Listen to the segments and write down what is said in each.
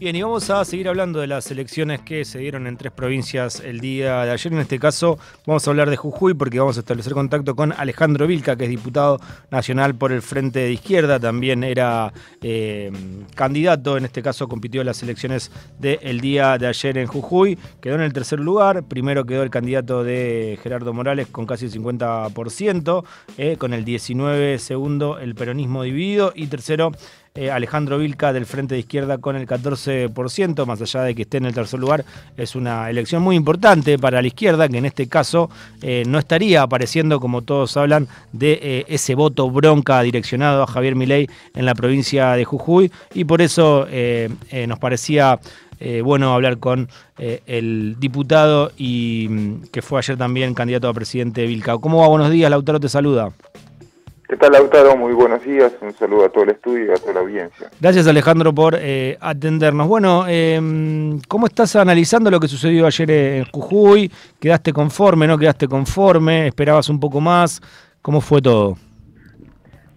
Bien, y vamos a seguir hablando de las elecciones que se dieron en tres provincias el día de ayer. En este caso, vamos a hablar de Jujuy porque vamos a establecer contacto con Alejandro Vilca, que es diputado nacional por el Frente de Izquierda. También era eh, candidato, en este caso compitió en las elecciones del día de ayer en Jujuy. Quedó en el tercer lugar. Primero quedó el candidato de Gerardo Morales con casi el 50%, eh, con el 19 segundo el peronismo dividido. Y tercero, eh, Alejandro Vilca del Frente de Izquierda con el 14%, más allá de que esté en el tercer lugar, es una elección muy importante para la izquierda, que en este caso eh, no estaría apareciendo, como todos hablan, de eh, ese voto bronca direccionado a Javier Milei en la provincia de Jujuy, y por eso nos parecía bueno hablar con el diputado y mm, que fue ayer también candidato a presidente Vilca. ¿Cómo va? Buenos días, Lautaro te saluda. ¿Qué tal, Lautaro? Muy buenos días. Un saludo a todo el estudio y a toda la audiencia. Gracias, Alejandro, por eh, atendernos. Bueno, em, ¿cómo estás analizando lo que sucedió ayer en Jujuy? ¿Quedaste conforme, no quedaste conforme? ¿Esperabas un poco más? ¿Cómo fue todo?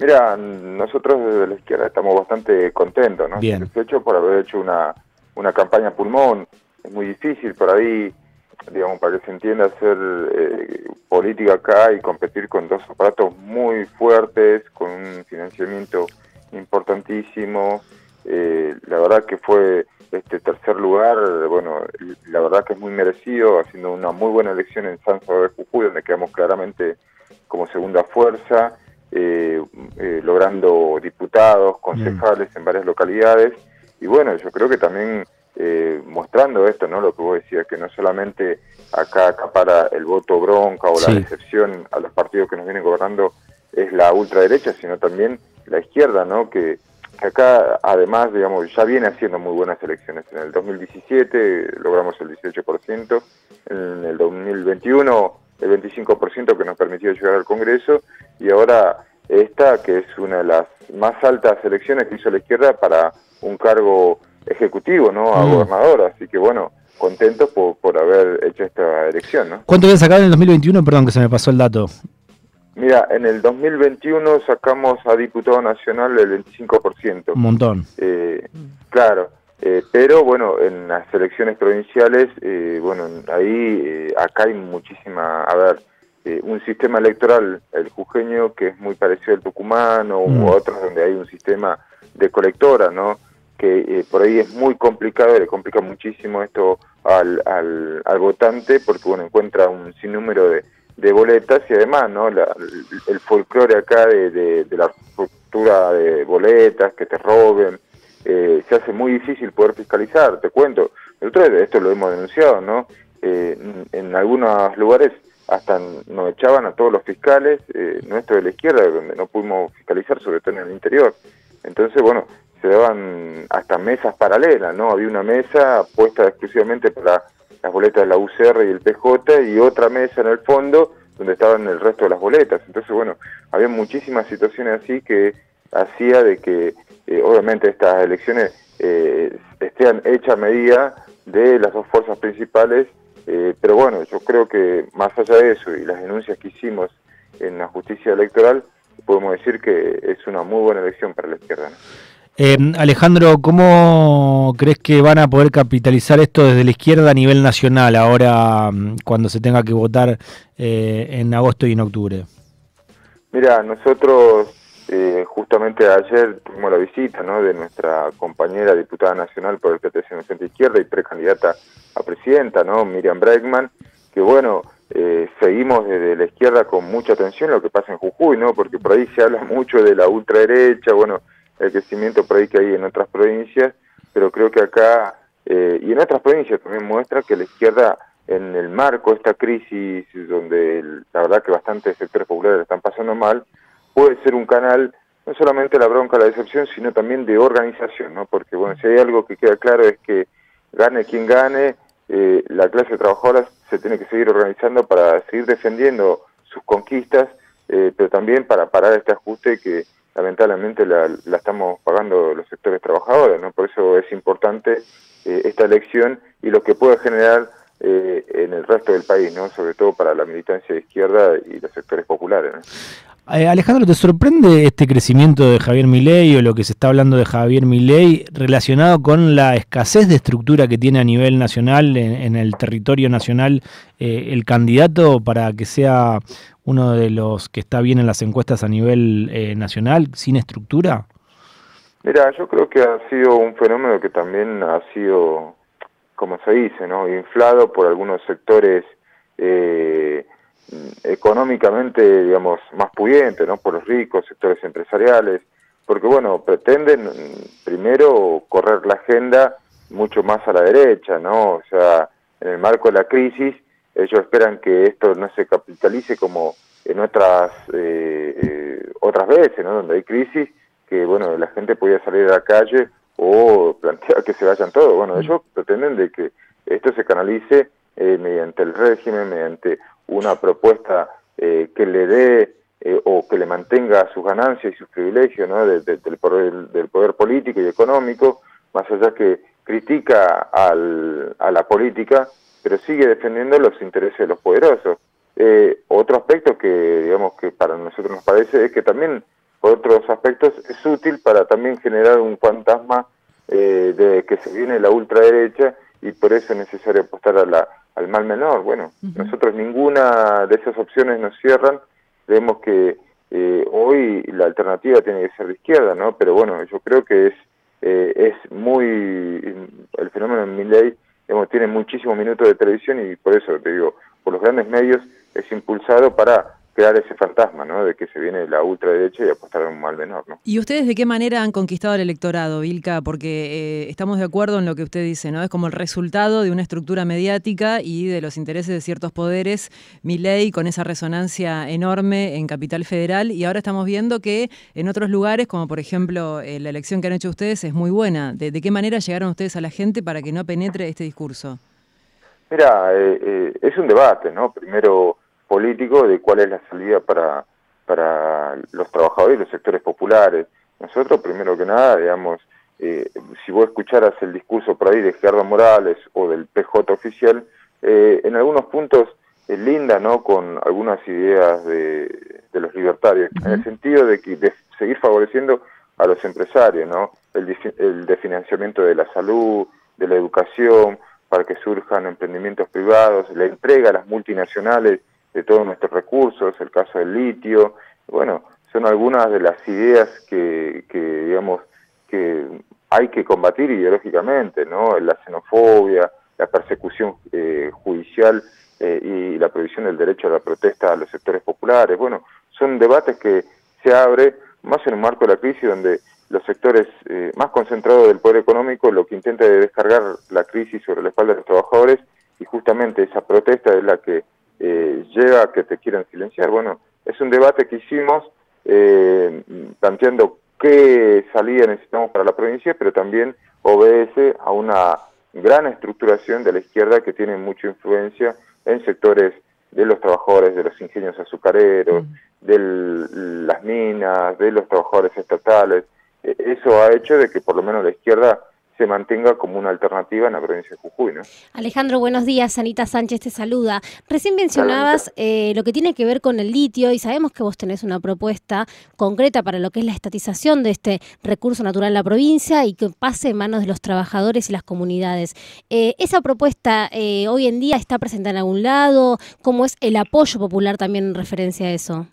Mira, nosotros desde la izquierda estamos bastante contentos, ¿no? Bien. por haber hecho una, una campaña pulmón. Es muy difícil por ahí digamos, para que se entienda, hacer eh, política acá y competir con dos aparatos muy fuertes, con un financiamiento importantísimo. Eh, la verdad que fue este tercer lugar, bueno, la verdad que es muy merecido, haciendo una muy buena elección en San Salvador de Jujuy, donde quedamos claramente como segunda fuerza, eh, logrando diputados, concejales en varias localidades. Y bueno, yo creo que también eh, mostrando esto, ¿no? Lo que vos decías, que no solamente acá acapara el voto bronca o la decepción a los partidos que nos vienen gobernando es la ultraderecha, sino también la izquierda, ¿no? Que, acá, además, digamos, ya viene haciendo muy buenas elecciones. En el 2017 logramos el 18%, en el 2021 el 25% que nos permitió llegar al Congreso, y ahora esta, que es una de las más altas elecciones que hizo la izquierda para un cargo ejecutivo, ¿no? A mm. gobernador, así que bueno, contentos por, por haber hecho esta elección, ¿no? ¿Cuánto habían sacado en el 2021? Perdón que se me pasó el dato. Mira, en el 2021 sacamos a diputado nacional el 25%. Un montón. Eh, claro, eh, pero bueno, en las elecciones provinciales, eh, bueno, ahí, acá hay muchísima, a ver, un sistema electoral, el jujeño, que es muy parecido al tucumano, u mm. otros donde hay un sistema de colectora, ¿no? Que eh, por ahí es muy complicado, le complica muchísimo esto al, al, votante porque bueno encuentra un sinnúmero de, de boletas y además no el, folclore acá de, la estructura de boletas que te roben eh, se hace muy difícil poder fiscalizar te cuento. Nosotros esto lo hemos denunciado no eh, en, algunos lugares hasta nos echaban a todos los fiscales nuestros de la izquierda donde no pudimos fiscalizar sobre todo en el interior. Entonces bueno se daban hasta mesas paralelas, ¿no? Había una mesa puesta exclusivamente para las boletas de la UCR y el PJ y otra mesa en el fondo donde estaban el resto de las boletas. Entonces, bueno, había muchísimas situaciones así que hacía de que, eh, obviamente, estas elecciones eh, estén hechas a medida de las dos fuerzas principales, eh, pero bueno, yo creo que más allá de eso y las denuncias que hicimos en la justicia electoral, podemos decir que es una muy buena elección para la izquierda. ¿no? Eh, Alejandro, ¿cómo crees que van a poder capitalizar esto desde la izquierda a nivel nacional ahora mm, cuando se tenga que votar eh, en agosto y en octubre? Mira, nosotros eh, justamente ayer tuvimos la visita ¿no? de nuestra compañera diputada nacional por el PTC en Centro Izquierda y precandidata a presidenta, ¿no? Miriam Bregman, que bueno, eh, seguimos desde la izquierda con mucha atención lo que pasa en Jujuy, ¿no? Porque por ahí se habla mucho de la ultraderecha, bueno, el crecimiento por ahí que hay en otras provincias, pero creo que acá eh, y en otras provincias también muestra que la izquierda en el marco de esta crisis donde la verdad que bastantes sectores populares están pasando mal, puede ser un canal no solamente la bronca, la decepción, sino también de organización, ¿no? Porque bueno, si hay algo que queda claro es que gane quien gane, eh, la clase trabajadora se tiene que seguir organizando para seguir defendiendo sus conquistas, eh, pero también para parar este ajuste que lamentablemente la, estamos pagando los sectores trabajadores, ¿no? Por eso es importante eh, esta elección y lo que puede generar eh, en el resto del país, ¿no? Sobre todo para la militancia de izquierda y los sectores populares. Eh, Alejandro, ¿te sorprende este crecimiento de Javier Milei o lo que se está hablando de Javier Milei relacionado con la escasez de estructura que tiene a nivel nacional, en, el territorio nacional, eh, el candidato para que sea uno de los que está bien en las encuestas a nivel eh, nacional, sin estructura? Mira, yo creo que ha sido un fenómeno que también ha sido, como se dice, ¿no? inflado por algunos sectores eh, económicamente, digamos, más pudientes, ¿no? Por los ricos, sectores empresariales, porque, bueno, pretenden primero correr la agenda mucho más a la derecha, ¿no? O sea, en el marco de la crisis, ellos esperan que esto no se capitalice como en otras eh, eh, otras veces, ¿no? Donde hay crisis, que, bueno, la gente podía salir a la calle o plantear que se vayan todos. Bueno, ellos pretenden de que esto se canalice eh, mediante el régimen, mediante una propuesta eh, que le dé eh, o que le mantenga sus ganancias y sus privilegios ¿no? del, poder, del poder político y económico, más allá que critica al, a la política, pero sigue defendiendo los intereses de los poderosos. Eh, otro aspecto que, digamos, que para nosotros nos parece es que también, por otros aspectos, es útil para también generar un fantasma de que se viene la ultraderecha y por eso es necesario apostar a la, al mal menor. Bueno, nosotros ninguna de esas opciones nos cierran, vemos que eh, hoy la alternativa tiene que ser de izquierda, ¿no? Pero bueno, yo creo que es eh, es muy el fenómeno en mi ley, digamos, tiene muchísimos minutos de televisión y por eso te digo, por los grandes medios es impulsado para crear ese fantasma, ¿no? De que se viene la ultraderecha y apostar a un mal menor, ¿no? ¿Y ustedes de qué manera han conquistado el electorado, Vilca? Porque eh, estamos de acuerdo en lo que usted dice, ¿no? Es como el resultado de una estructura mediática y de los intereses de ciertos poderes, mi ley con esa resonancia enorme en Capital Federal, y ahora estamos viendo que en otros lugares, como por ejemplo eh, la elección que han hecho ustedes, es muy buena. ¿De, qué manera llegaron ustedes a la gente para que no penetre este discurso? Mira, eh, es un debate, ¿no? Primero político de cuál es la salida para, para los trabajadores y los sectores populares. Nosotros, primero que nada, digamos, eh, si vos escucharas el discurso por ahí de Gerardo Morales o del PJ oficial, eh, en algunos puntos es linda, ¿no?, con algunas ideas de, de los libertarios, en el sentido de, que, de seguir favoreciendo a los empresarios, ¿no?, el, el de financiamiento de la salud, de la educación, para que surjan emprendimientos privados, la entrega a las multinacionales de todos nuestros recursos, el caso del litio, bueno, son algunas de las ideas que, que digamos, que hay que combatir ideológicamente, ¿no? La xenofobia, la persecución eh, judicial eh, y la prohibición del derecho a la protesta a los sectores populares. Bueno, son debates que se abre más en un marco de la crisis donde los sectores eh, más concentrados del poder económico lo que intenta es descargar la crisis sobre la espalda de los trabajadores y justamente esa protesta es la que eh, lleva a que te quieran silenciar. Bueno, es un debate que hicimos eh, planteando qué salida necesitamos para la provincia, pero también obedece a una gran estructuración de la izquierda que tiene mucha influencia en sectores de los trabajadores de los ingenios azucareros, de las minas, de los trabajadores estatales. E, eso ha hecho de que por lo menos la izquierda se mantenga como una alternativa en la provincia de Jujuy. ¿no? Alejandro, buenos días. Anita Sánchez te saluda. Recién mencionabas eh, lo que tiene que ver con el litio y sabemos que vos tenés una propuesta concreta para lo que es la estatización de este recurso natural en la provincia y que pase en manos de los trabajadores y las comunidades. Eh, ¿Esa propuesta eh, hoy en día está presente en algún lado? ¿Cómo es el apoyo popular también en referencia a eso?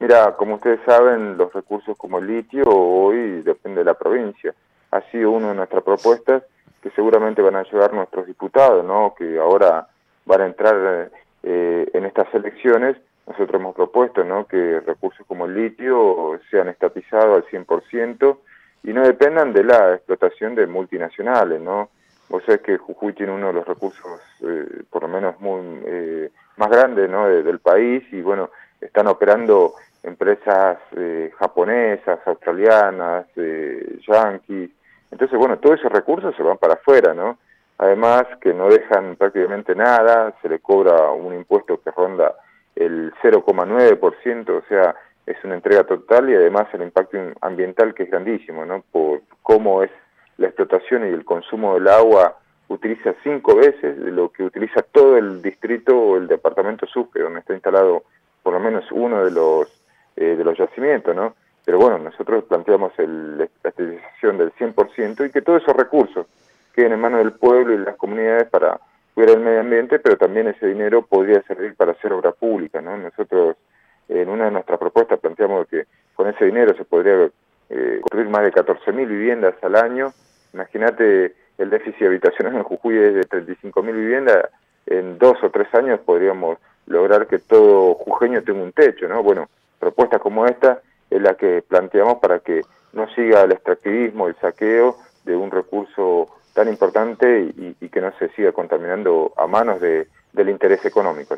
Mira, como ustedes saben, los recursos como el litio hoy depende de la provincia ha sido una de nuestras propuestas que seguramente van a llevar nuestros diputados, ¿no? que ahora van a entrar eh, en estas elecciones. Nosotros hemos propuesto ¿no? que recursos como el litio sean estatizados al 100% y no dependan de la explotación de multinacionales. ¿no? Vos sabés que Jujuy tiene uno de los recursos, eh, por lo menos muy eh, más grandes ¿no? del país y bueno, están operando empresas japonesas, australianas, yanquis, entonces, bueno, todos esos recursos se van para afuera, ¿no? Además que no dejan prácticamente nada, se le cobra un impuesto que ronda el 0,9%, o sea, es una entrega total y además el impacto ambiental que es grandísimo, ¿no? Por cómo es la explotación y el consumo del agua utiliza cinco veces lo que utiliza todo el distrito o el departamento Sucre, donde está instalado por lo menos uno de los eh, de los yacimientos, ¿no? Pero bueno, nosotros planteamos el, la estatización del 100% y que todos esos recursos queden en manos del pueblo y las comunidades para cuidar el medio ambiente, pero también ese dinero podría servir para hacer obra pública, ¿no? Nosotros en una de nuestras propuestas planteamos que con ese dinero se podría eh, construir más de 14.000 viviendas al año. Imagínate el déficit habitacional en Jujuy es de 35.000 viviendas, en dos o tres años podríamos lograr que todo jujeño tenga un techo, ¿no? Bueno, propuestas como esta es la que planteamos para que no siga el extractivismo, el saqueo de un recurso tan importante y, y que no se siga contaminando a manos de, del interés económico.